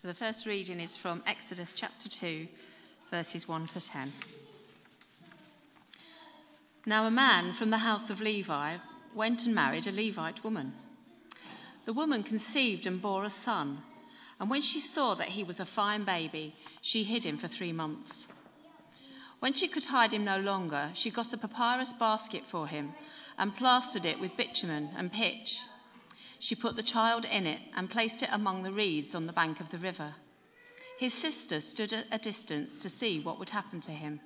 So the first reading is from Exodus chapter 2, verses 1 to 10. Now, a man from the house of Levi went and married a Levite woman. The woman conceived and bore a son, and when she saw that he was a fine baby, she hid him for three months. When she could hide him no longer, she got a papyrus basket for him and plastered it with bitumen and pitch. She put the child in it and placed it among the reeds on the bank of the river. His sister stood at a distance to see what would happen to him.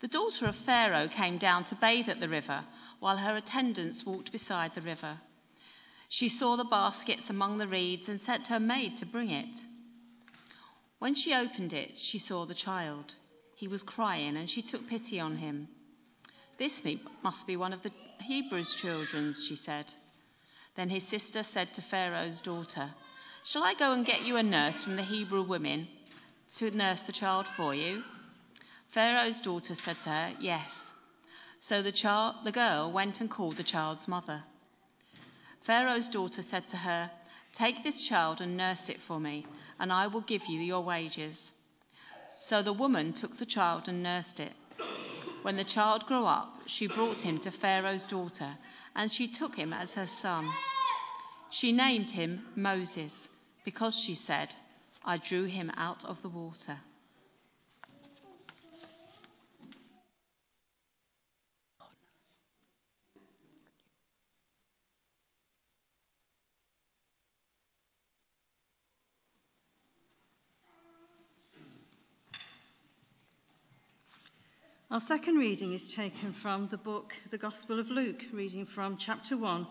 The daughter of Pharaoh came down to bathe at the river, while her attendants walked beside the river. She saw the baskets among the reeds and sent her maid to bring it. When she opened it, she saw the child. He was crying, and she took pity on him. This must be one of the Hebrews' children, she said. Then his sister said to Pharaoh's daughter, Shall I go and get you a nurse from the Hebrew women to nurse the child for you? Pharaoh's daughter said to her, Yes. So the, child, the girl went and called the child's mother. Pharaoh's daughter said to her, Take this child and nurse it for me, and I will give you your wages. So the woman took the child and nursed it. When the child grew up, she brought him to Pharaoh's daughter, and she took him as her son. She named him Moses because she said, I drew him out of the water. Our second reading is taken from the book, the Gospel of Luke, reading from chapter 1,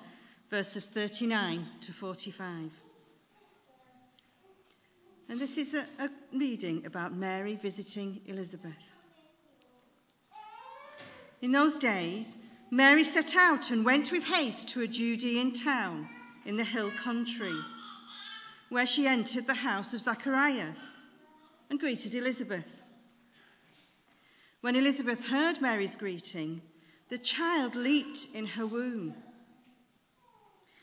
verses 39 to 45. And this is a, a reading about Mary visiting Elizabeth. In those days, Mary set out and went with haste to a Judean town in the hill country, where she entered the house of Zachariah and greeted Elizabeth. When Elizabeth heard Mary's greeting, the child leaped in her womb.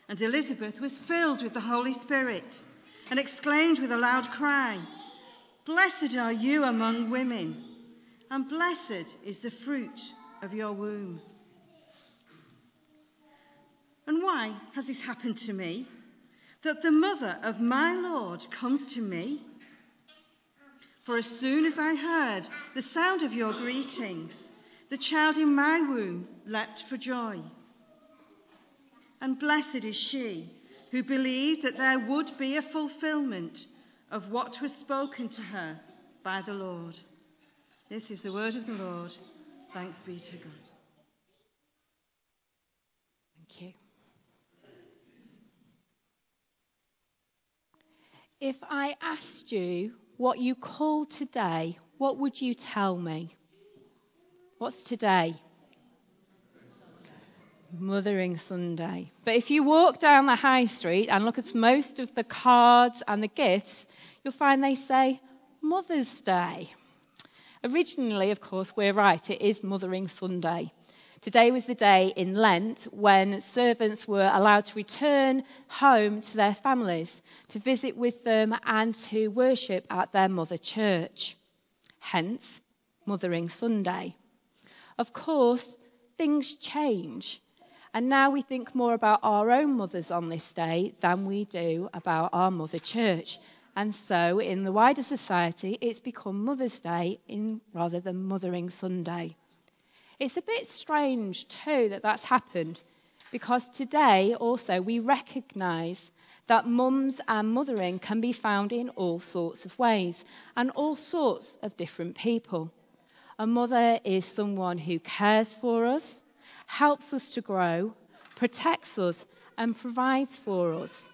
And Elizabeth was filled with the Holy Spirit and exclaimed with a loud cry, Blessed are you among women, and blessed is the fruit of your womb. And why has this happened to me? That the mother of my Lord comes to me? For as soon as I heard the sound of your greeting, the child in my womb leapt for joy. And blessed is she who believed that there would be a fulfillment of what was spoken to her by the Lord. This is the word of the Lord. Thanks be to God. Thank you. If I asked you what you call today, what would you tell me? What's today? Mothering Sunday. But if you walk down the high street and look at most of the cards and the gifts, you'll find they say Mother's Day. Originally, of course, we're right, it is Mothering Sunday. Today was the day in Lent when servants were allowed to return home to their families, to visit with them, and to worship at their mother church. Hence, Mothering Sunday. Of course, things change. And now we think more about our own mothers on this day than we do about our mother church. And so, in the wider society, it's become Mother's Day in, rather than Mothering Sunday. It's a bit strange, too, that that's happened because today also we recognise that mums and mothering can be found in all sorts of ways and all sorts of different people. A mother is someone who cares for us, helps us to grow, protects us, and provides for us.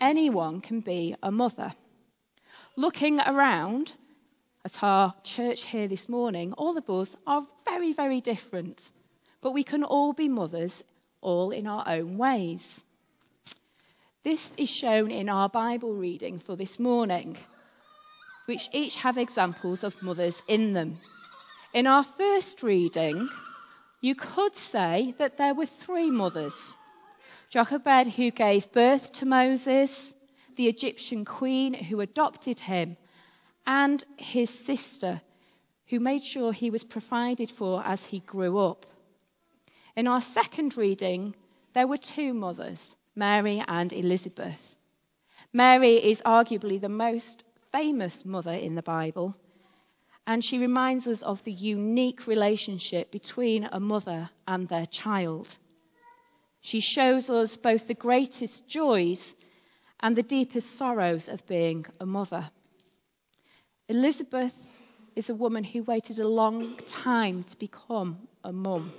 Anyone can be a mother. Looking around, at our church here this morning, all of us are very, very different, but we can all be mothers, all in our own ways. This is shown in our Bible reading for this morning, which each have examples of mothers in them. In our first reading, you could say that there were three mothers Jochebed, who gave birth to Moses, the Egyptian queen who adopted him, and his sister, who made sure he was provided for as he grew up. In our second reading, there were two mothers, Mary and Elizabeth. Mary is arguably the most famous mother in the Bible, and she reminds us of the unique relationship between a mother and their child. She shows us both the greatest joys and the deepest sorrows of being a mother. Elizabeth is a woman who waited a long time to become a mum.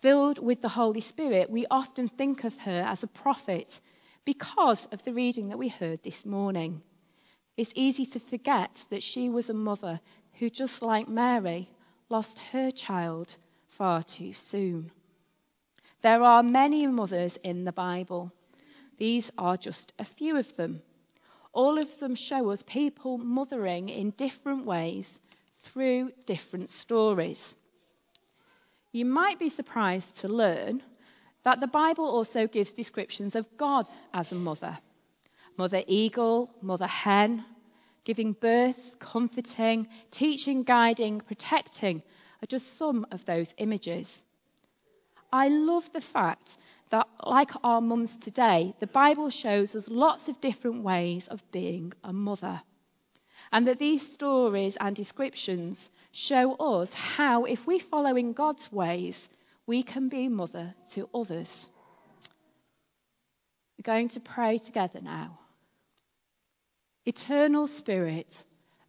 Filled with the Holy Spirit, we often think of her as a prophet because of the reading that we heard this morning. It's easy to forget that she was a mother who, just like Mary, lost her child far too soon. There are many mothers in the Bible. These are just a few of them. All of them show us people mothering in different ways through different stories. You might be surprised to learn that the Bible also gives descriptions of God as a mother mother eagle, mother hen, giving birth, comforting, teaching, guiding, protecting are just some of those images. I love the fact that, like our mums today, the Bible shows us lots of different ways of being a mother. And that these stories and descriptions show us how, if we follow in God's ways, we can be mother to others. We're going to pray together now. Eternal Spirit,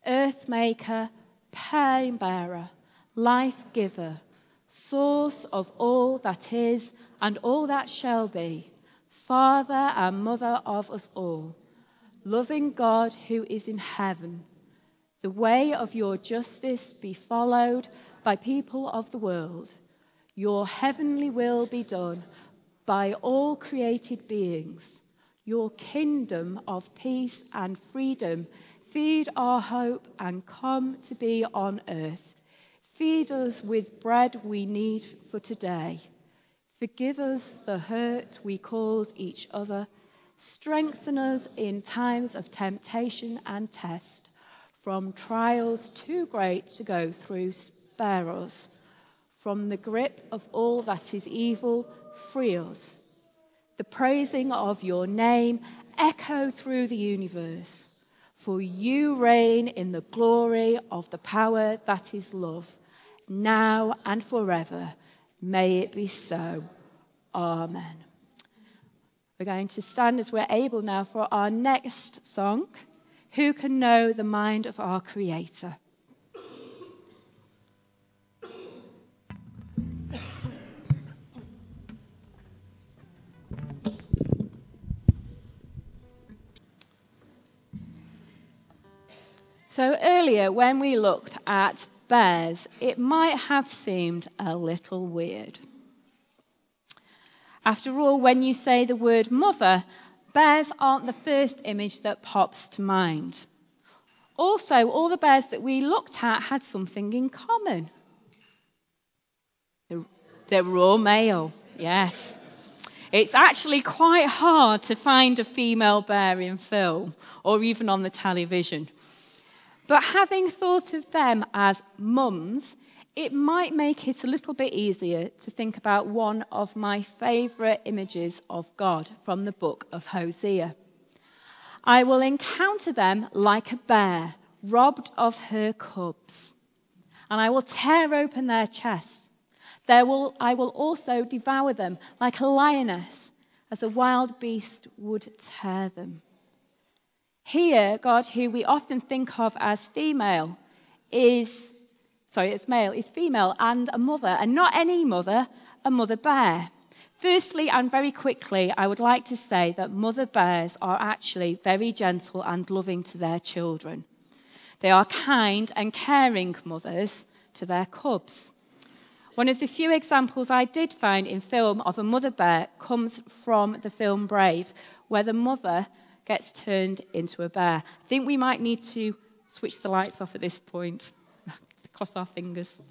Earth Maker, Pain Bearer, Life Giver, source of all that is and all that shall be, Father and Mother of us all, loving God who is in heaven, the way of your justice be followed by people of the world. Your heavenly will be done by all created beings. Your kingdom of peace and freedom feed our hope and come to be on earth Feed us with bread we need for today. Forgive us the hurt we cause each other. Strengthen us in times of temptation and test. From trials too great to go through, spare us. From the grip of all that is evil, free us. The praising of your name echo through the universe. For you reign in the glory of the power that is love now and forever. May it be so. Amen. We're going to stand as we're able now for our next song. Who can know the mind of our Creator? So, earlier, when we looked at bears, it might have seemed a little weird. After all, when you say the word mother, bears aren't the first image that pops to mind. Also, all the bears that we looked at had something in common. They were all male, yes. It's actually quite hard to find a female bear in film or even on the television. But having thought of them as mums, it might make it a little bit easier to think about one of my favourite images of God from the book of Hosea. I will encounter them like a bear, robbed of her cubs, and I will tear open their chests. There will, I will also devour them like a lioness, as a wild beast would tear them. Here, God, who we often think of as female, is, sorry, it's male, is female and a mother, and not any mother, a mother bear. Firstly, and very quickly, I would like to say that mother bears are actually very gentle and loving to their children. They are kind and caring mothers to their cubs. One of the few examples I did find in film of a mother bear comes from the film Brave, where the mother gets turned into a bear. I think we might need to switch the lights off at this point. Cross our fingers.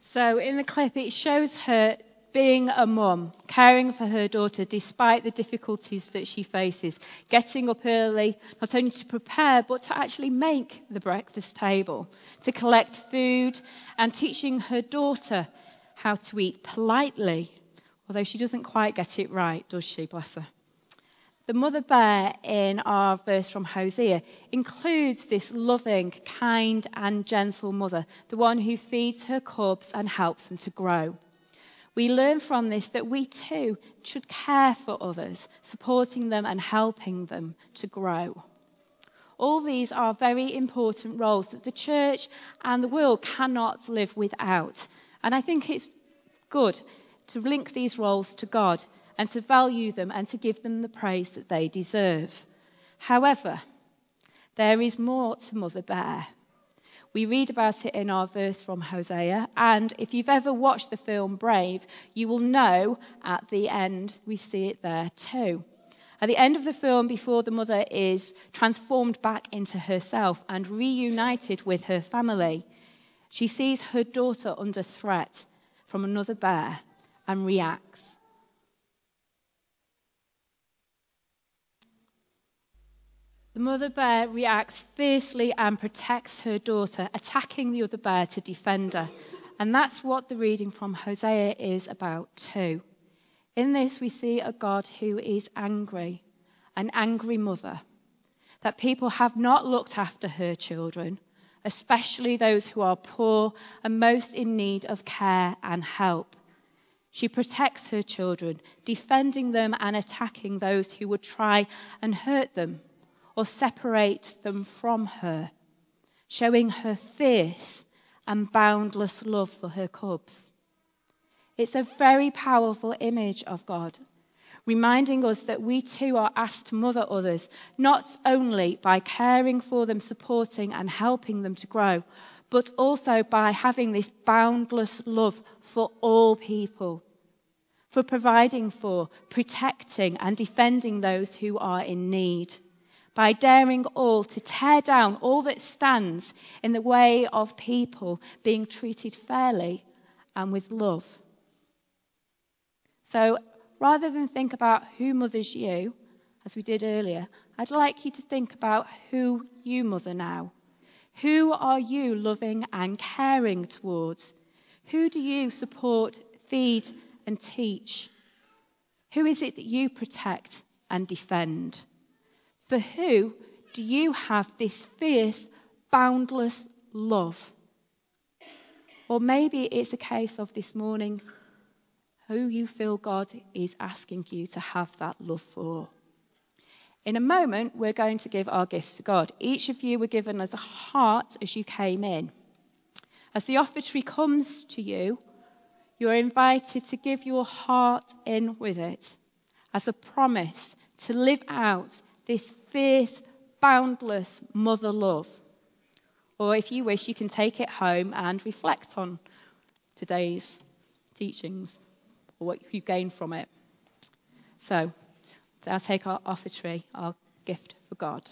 So in the clip, it shows her being a mum, caring for her daughter despite the difficulties that she faces, getting up early, not only to prepare, but to actually make the breakfast table, to collect food, and teaching her daughter how to eat politely, although she doesn't quite get it right, does she, bless her? The mother bear in our verse from Hosea includes this loving, kind, and gentle mother, the one who feeds her cubs and helps them to grow. We learn from this that we too should care for others, supporting them and helping them to grow. All these are very important roles that the church and the world cannot live without. And I think it's good to link these roles to God and to value them and to give them the praise that they deserve. However, there is more to Mother Bear. We read about it in our verse from Hosea, and if you've ever watched the film Brave, you will know at the end we see it there too. At the end of the film, before the mother is transformed back into herself and reunited with her family, she sees her daughter under threat from another bear and reacts. The mother bear reacts fiercely and protects her daughter, attacking the other bear to defend her. And that's what the reading from Hosea is about, too. In this, we see a God who is angry, an angry mother, that people have not looked after her children, especially those who are poor and most in need of care and help. She protects her children, defending them and attacking those who would try and hurt them or separate them from her, showing her fierce and boundless love for her cubs. It's a very powerful image of God, reminding us that we too are asked to mother others, not only by caring for them, supporting, and helping them to grow, but also by having this boundless love for all people, for providing for, protecting, and defending those who are in need by daring all to tear down all that stands in the way of people being treated fairly and with love. So rather than think about who mothers you, as we did earlier, I'd like you to think about who you mother now. Who are you loving and caring towards? Who do you support, feed, and teach? Who is it that you protect and defend? For who do you have this fierce, boundless love? Or maybe it's a case of this morning who you feel God is asking you to have that love for. In a moment, we're going to give our gifts to God. Each of you were given as a heart as you came in. As the offertory comes to you, you are invited to give your heart in with it as a promise to live out this fierce, boundless mother love. Or if you wish, you can take it home and reflect on today's teachings or what you gained from it. So, I'll take our offertory, our gift for God.